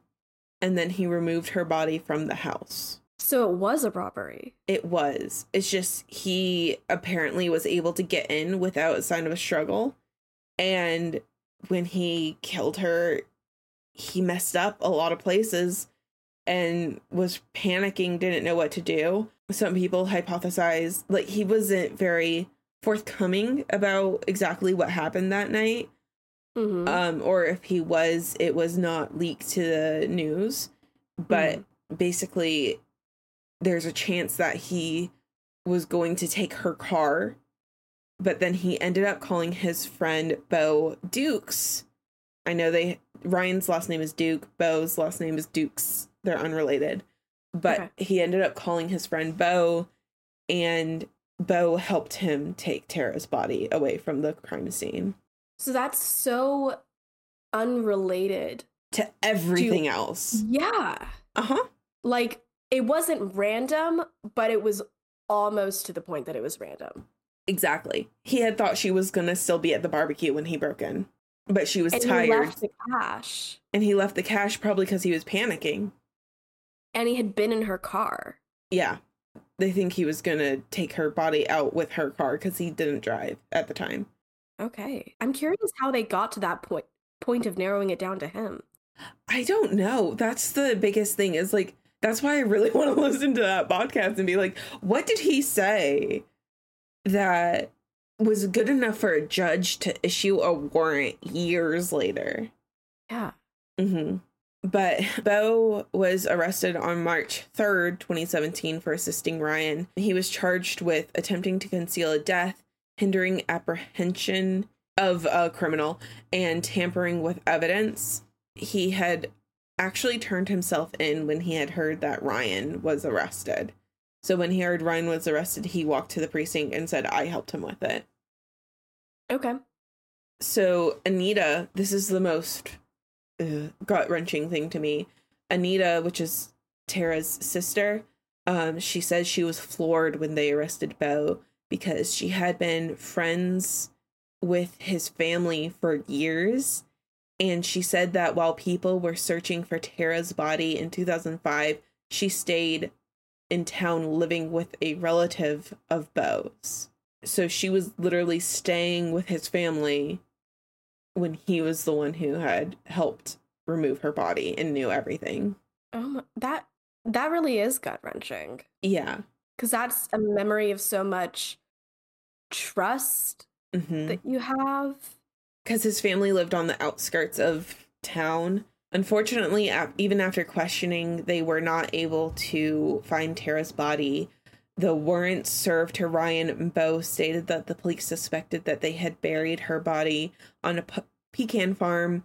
and then he removed her body from the house. So it was a robbery. It was. It's just he apparently was able to get in without a sign of a struggle. And when he killed her, he messed up a lot of places and was panicking, didn't know what to do. Some people hypothesize like he wasn't very forthcoming about exactly what happened that night. Mm-hmm. Um, or if he was, it was not leaked to the news. But mm. basically, there's a chance that he was going to take her car, but then he ended up calling his friend Bo Dukes. I know they Ryan's last name is Duke, Bo's last name is Dukes. They're unrelated. But okay. he ended up calling his friend Bo and Bo helped him take Tara's body away from the crime scene. So that's so unrelated to everything to, else. Yeah. Uh-huh. Like it wasn't random, but it was almost to the point that it was random. Exactly. He had thought she was gonna still be at the barbecue when he broke in, but she was and tired. He left the cash, and he left the cash probably because he was panicking. And he had been in her car. Yeah, they think he was gonna take her body out with her car because he didn't drive at the time. Okay, I'm curious how they got to that point point of narrowing it down to him. I don't know. That's the biggest thing. Is like that's why I really want to listen to that podcast and be like, what did he say that was good enough for a judge to issue a warrant years later? Yeah. Mm-hmm. But Bo was arrested on March 3rd, 2017, for assisting Ryan. He was charged with attempting to conceal a death, hindering apprehension of a criminal, and tampering with evidence. He had actually turned himself in when he had heard that Ryan was arrested. So when he heard Ryan was arrested, he walked to the precinct and said, I helped him with it. Okay. So Anita, this is the most uh, gut wrenching thing to me. Anita, which is Tara's sister, um, she says she was floored when they arrested Bo because she had been friends with his family for years and she said that while people were searching for Tara's body in 2005, she stayed in town living with a relative of Bo's. So she was literally staying with his family when he was the one who had helped remove her body and knew everything. Oh, my, that that really is gut wrenching. Yeah, because that's a memory of so much trust mm-hmm. that you have because his family lived on the outskirts of town. Unfortunately, even after questioning, they were not able to find Tara's body. The warrant served to Ryan and Bo stated that the police suspected that they had buried her body on a pecan farm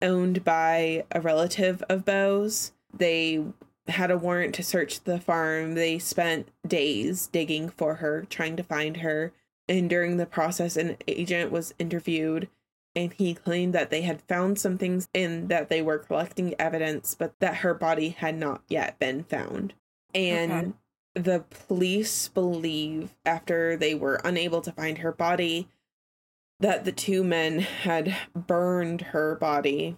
owned by a relative of Bo's. They had a warrant to search the farm. They spent days digging for her, trying to find her. And during the process, an agent was interviewed and he claimed that they had found some things and that they were collecting evidence, but that her body had not yet been found. And okay. the police believe, after they were unable to find her body, that the two men had burned her body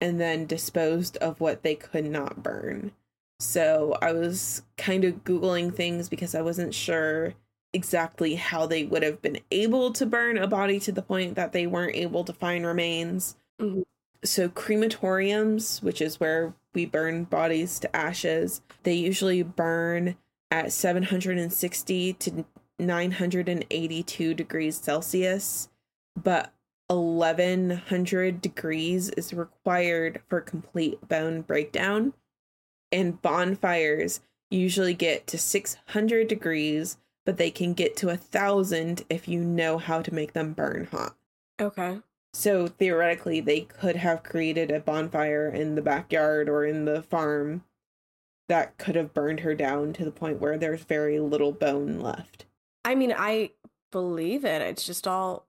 and then disposed of what they could not burn. So I was kind of Googling things because I wasn't sure exactly how they would have been able to burn a body to the point that they weren't able to find remains. Mm-hmm. So, crematoriums, which is where we burn bodies to ashes, they usually burn at 760 to 982 degrees Celsius, but 1100 degrees is required for complete bone breakdown. And bonfires usually get to 600 degrees, but they can get to a thousand if you know how to make them burn hot. Okay. So theoretically, they could have created a bonfire in the backyard or in the farm that could have burned her down to the point where there's very little bone left. I mean, I believe it. It's just all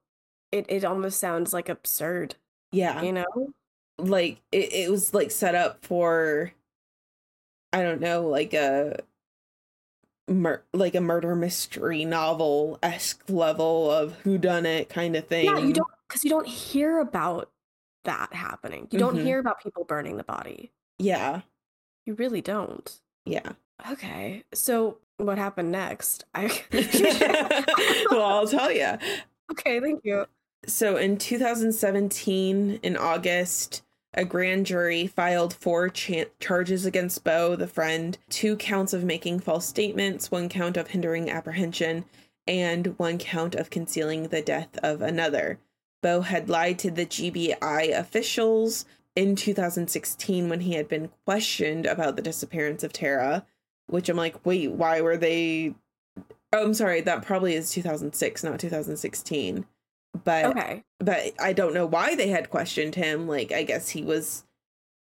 it it almost sounds like absurd, Yeah. you know? Like it, it was like set up for I don't know, like a mur- like a murder mystery novel esque level of who done it kind of thing. Yeah, you don't because you don't hear about that happening. You don't Mhm. hear about people burning the body. Yeah. You really don't. Yeah. Okay. So what happened next? I well, I'll tell you. Okay, thank you. So in 2017, in August, a grand jury filed four cha- charges against Bo, the friend, two counts of making false statements, one count of hindering apprehension, and one count of concealing the death of another. Bo had lied to the GBI officials in 2016 when he had been questioned about the disappearance of Tara, which I'm like, wait, why were they? Oh, I'm sorry, that probably is 2006, not 2016. But Okay. but I don't know why they had questioned him. Like, I guess he was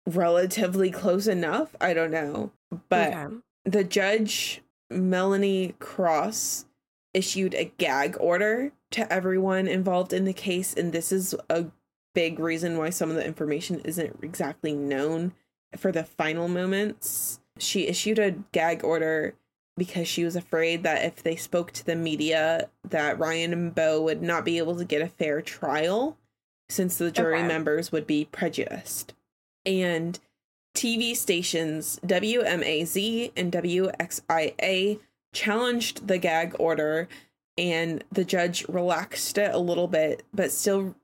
relatively close enough. I don't know. But okay. the judge, Melanie Cross, issued a gag order to everyone involved in the case. And this is a big reason why some of the information isn't exactly known for the final moments. She issued a gag order because she was afraid that if they spoke to the media that Ryan and Bo would not be able to get a fair trial since the jury Okay. members would be prejudiced. And TV stations WMAZ and WXIA challenged the gag order and the judge relaxed it a little bit but still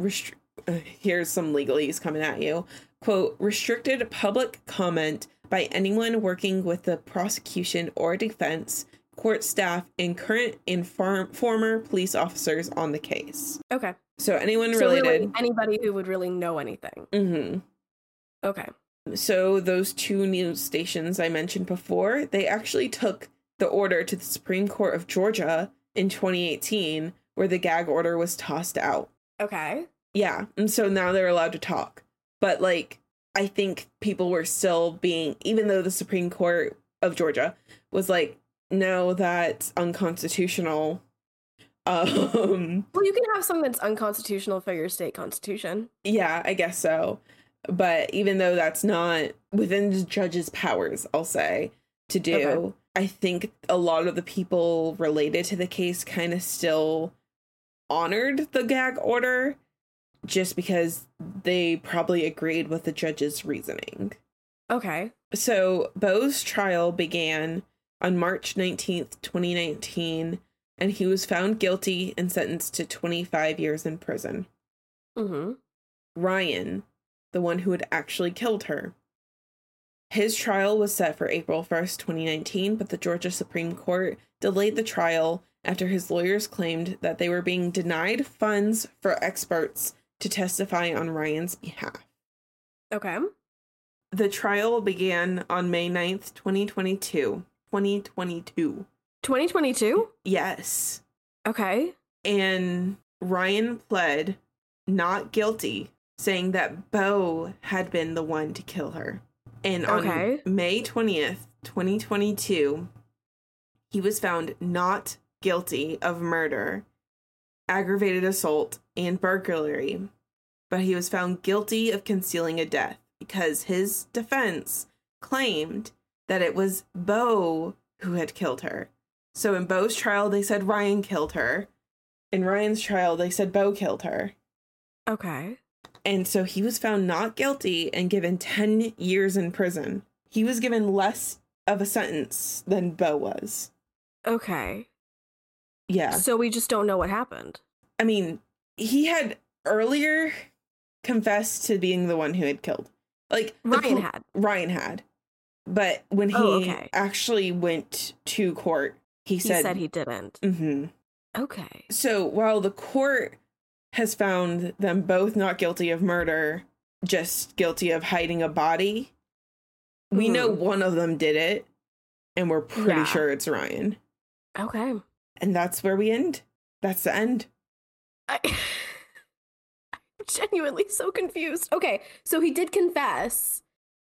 restri- uh, here's some legalese coming at you quote restricted public comment by anyone working with the prosecution or defense court staff and current and far- former police officers on the case Okay. so anyone So really, anybody who would really know anything. Mhm. Okay. So those two news stations I mentioned before, they actually took the order to the Supreme Court of Georgia in 2018 where the gag order was tossed out. Okay. Yeah, and so now they're allowed to talk. But like I think people were still being even though the Supreme Court of Georgia was like no that's unconstitutional. Um Well, you can have something that's unconstitutional for your state constitution. Yeah, I guess so. But even though that's not within the judge's powers, I'll say, to do, Okay. I think a lot of the people related to the case kind of still honored the gag order just because they probably agreed with the judge's reasoning. Okay. So, Bo's trial began on March 19th, 2019, and he was found guilty and sentenced to 25 years in prison. Mm-hmm. Ryan, the one who had actually killed her. His trial was set for April 1st, 2019, but the Georgia Supreme Court delayed the trial after his lawyers claimed that they were being denied funds for experts to testify on Ryan's behalf. Okay. The trial began on May 9th, 2022. 2022. 2022? Yes. Okay. and Ryan pled not guilty, saying that Bo had been the one to kill her. And on Okay. May 20th, 2022, he was found not guilty of murder, aggravated assault, and burglary, but he was found guilty of concealing a death because his defense claimed that it was Bo who had killed her. So in Bo's trial, they said Ryan killed her. In Ryan's trial, they said Bo killed her. Okay. And so he was found not guilty and given 10 years in prison. He was given less of a sentence than Bo was. Okay. Yeah. So we just don't know what happened. I mean, he had earlier confessed to being the one who had killed. Like Ryan pol- had. Ryan had. But when he Oh, okay. actually went to court, he He said, said, he didn't. Mhm. Okay. So while the court has found them both not guilty of murder, just guilty of hiding a body, we know one of them did it, and we're pretty Yeah. sure it's Ryan. Okay. And that's where we end. That's the end. I, I'm genuinely so confused. Okay, so he did confess.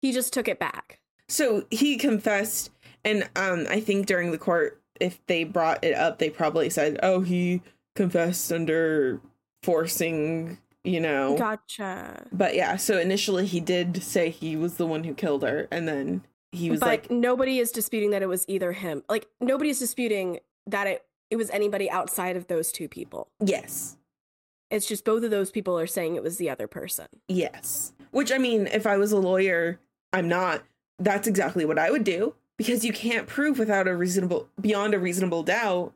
He just took it back. So he confessed, and um, I think during the court, if they brought it up, they probably said, "Oh, he confessed under forcing," you know. Gotcha. But yeah, so initially he did say he was the one who killed her, and then he was but like, nobody is disputing that it was either him. Like nobody is disputing that it it was anybody outside of those two people. "Yes, It's just both of those people are saying it was the other person. yes." Which I mean, if I was a lawyer, I'm not. That's exactly what I would do because you can't prove without a reasonable beyond a reasonable doubt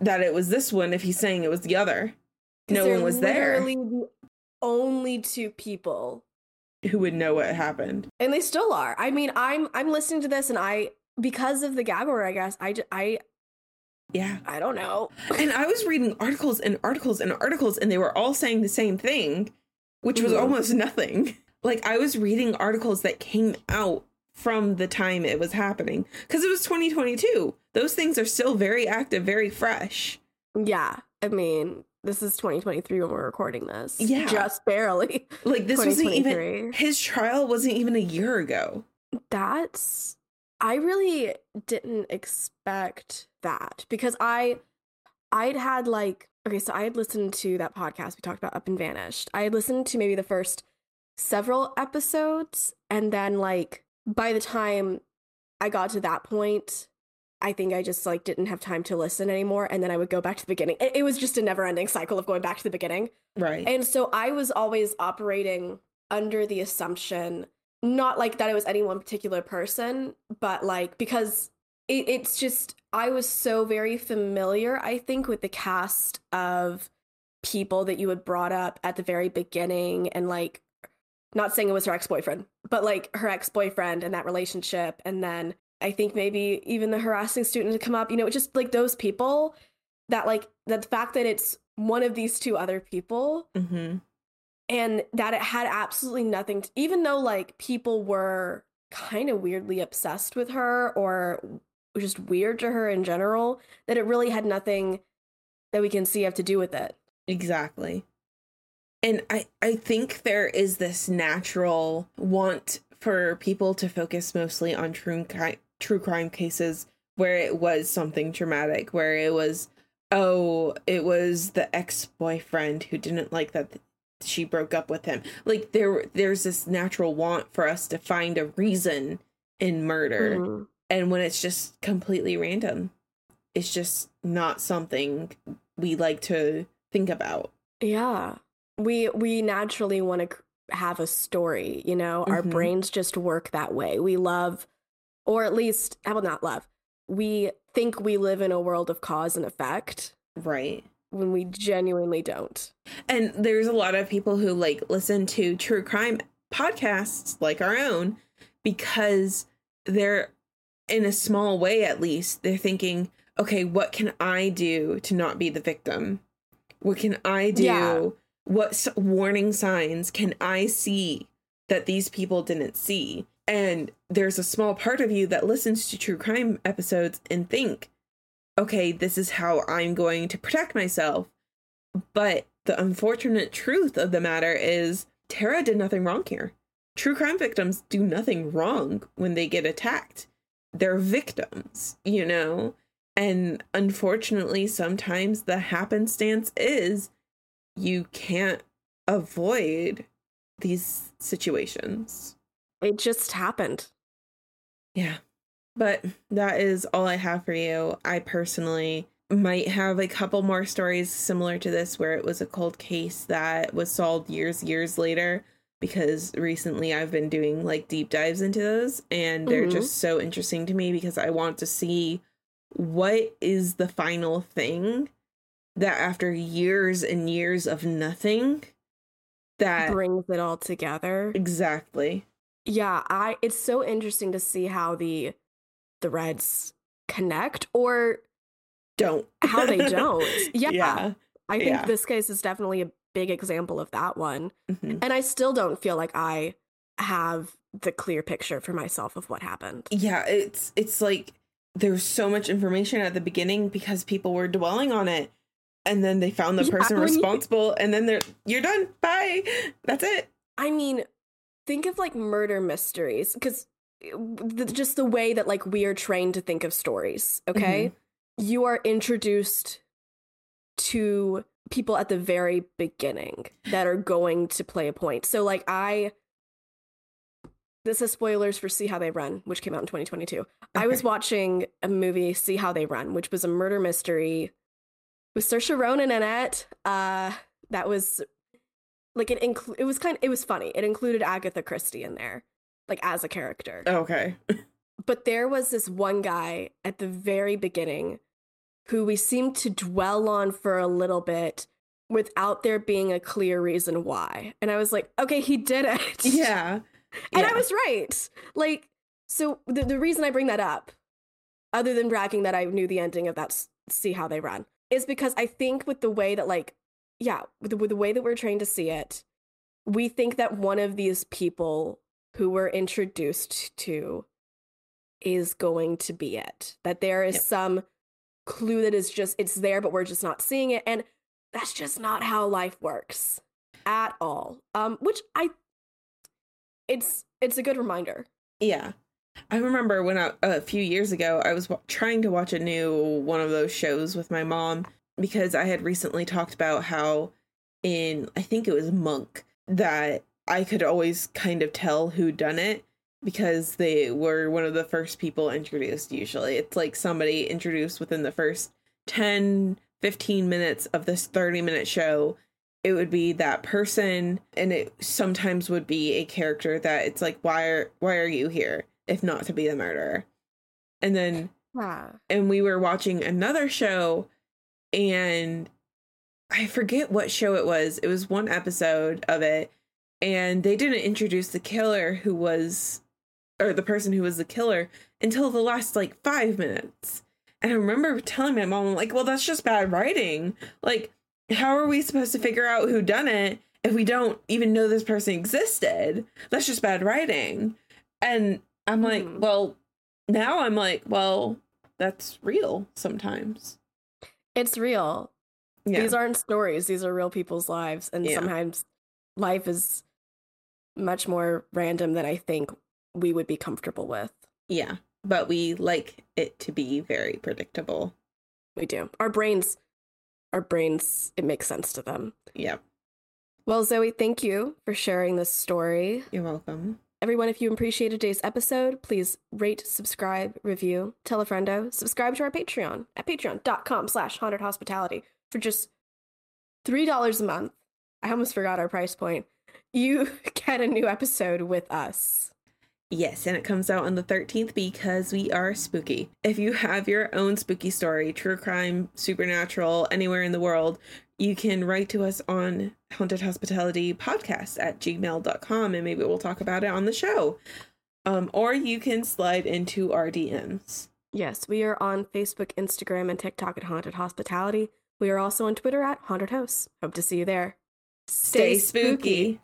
that it was this one if he's saying it was the other. No one was there. Literally the only two people, Who would know what happened? and they still are. I mean, I'm I'm listening to this, and I because of the gag order, I guess I I Yeah. I don't know. And I was reading articles and articles and articles, and they were all saying the same thing, which was Mhm. almost nothing. Like, I was reading articles that came out from the time it was happening because it was 2022. Those things are still very active, very fresh. Yeah, I mean, this is 2023 when we're recording this. Yeah. just barely. Like, this wasn't even, his trial wasn't even a year ago. That's I really didn't expect that because I I'd had like okay, so I had listened to that podcast we talked about Up and Vanished. I had listened to maybe the first several episodes and then like by the time I got to that point, I think I just like didn't have time to listen anymore and then I would go back to the beginning. It, it was just a never-ending cycle of going back to the beginning. Right. And so I was always operating under the assumption, not like that it was any one particular person, but like because it, it's just, I was so very familiar, I think, with the cast of people that you had brought up at the very beginning and like, not saying it was her ex boyfriend, but like her ex boyfriend and that relationship. And then I think maybe even the harassing student to come up, you know, just like those people that like the fact that it's one of these two other people mm-hmm. And that it had absolutely nothing to, even though like people were kind of weirdly obsessed with her or just weird to her in general that it really had nothing that we can see have to do with it Exactly. And I, I think there is this natural want for people to focus mostly on true, true crime cases where it was something traumatic, where it was, oh, it was the ex boyfriend who didn't like that th- she broke up with him. Like there, there's this natural want for us to find a reason in murder, Mhm. and when it's just completely random, it's just not something we like to think about. yeah we we naturally want to have a story you know our Mhm. brains just work that way we love or at least i will not love we think we live in a world of cause and effect Right. When we genuinely don't And there's a lot of people who like listen to true crime podcasts like our own because they're in a small way at least they're thinking, okay, what can I do to not be the victim? What can I do? Yeah. What s- warning signs can I see that these people didn't see? And there's a small part of you that listens to true crime episodes and think, okay, this is how I'm going to protect myself. But the unfortunate truth of the matter is Tara did nothing wrong here. True crime victims do nothing wrong when they get attacked. They're victims, you know? And unfortunately, sometimes the happenstance is you can't avoid these situations. it just happened Yeah. But that is all I have for you. I personally might have a couple more stories similar to this where it was a cold case that was solved years, years later because recently I've been doing like deep dives into those and they're Mhm. just so interesting to me because I want to see what is the final thing that after years and years of nothing that brings it all together exactly yeah i it's so interesting to see how the threads connect or Don't. how they don't. Yeah. Yeah. I think yeah. this case is definitely a big example of that one. Mhm. And I still don't feel like I have the clear picture for myself of what happened. Yeah, it's it's like there's so much information at the beginning because people were dwelling on it. And then they found the Yeah, person when you- responsible and then they're you're done. Bye. That's it. I mean, think of like murder mysteries because just the way that like we are trained to think of stories, okay? You are introduced to people at the very beginning that are going to play a point. So like I this is spoilers for See How They Run, which came out in 2022. I was watching a movie See How They Run, which was a murder mystery with Saoirse Ronan in it. Uh that was like it inclu- it was kind of it was funny. It included Agatha Christie in there like as a character. Oh, okay. But there was this one guy at the very beginning who we seemed to dwell on for a little bit without there being a clear reason why. And I was like, okay, he did it. Yeah. And Yeah. I was right. Like, so the, the reason I bring that up, other than bragging that I knew the ending of that See How They Run, is because I think with the way that, like, yeah, with the, with the way that we're trained to see it, we think that one of these people who we're introduced to is going to be it. That there is Yep. some clue that is just, it's there, but we're just not seeing it. And that's just not how life works at all. Um, which I it's it's a good reminder. Yeah. I remember when I, a few years ago, I was wa- trying to watch a new one of those shows with my mom because I had recently talked about how in, I think it was Monk, that I could always kind of tell who done it because they were one of the first people introduced usually. It's like somebody introduced within the first 10, 15 minutes of this 30 minute show it would be that person and it sometimes would be a character that it's like why are why are you here if not to be the murderer and then wow. and we were watching another show and i forget what show it was it was one episode of it and they didn't introduce the killer who was or the person who was the killer until the last like five minutes and i remember telling my mom I'm like well that's just bad writing like how are we supposed to figure out who done it if we don't even know this person existed that's just bad writing and i'm like Hmm. well now i'm like well that's real sometimes It's real. yeah These aren't stories. These are real people's lives. And Yeah. sometimes life is much more random than I think we would be comfortable with. yeah but we like it to be very predictable We do. Our brains our brains it makes sense to them. yeah Well, Zoe, thank you for sharing this story. you're welcome Everyone, if you appreciated today's episode, please rate, subscribe, review, tell a friendo, subscribe to our Patreon at patreon.com slash haunted hospitality for just $3 a month. I almost forgot our price point. You get a new episode with us. Yes, and it comes out on the 13th because we are spooky. If you have your own spooky story, true crime, supernatural, anywhere in the world, you can write to us on haunted hospitality podcast at gmail.com and maybe we'll talk about it on the show. Um, or you can slide into our DMs. Yes, we are on Facebook, Instagram, and TikTok at Haunted Hospitality. We are also on Twitter at Haunted House. Hope to see you there. Stay spooky.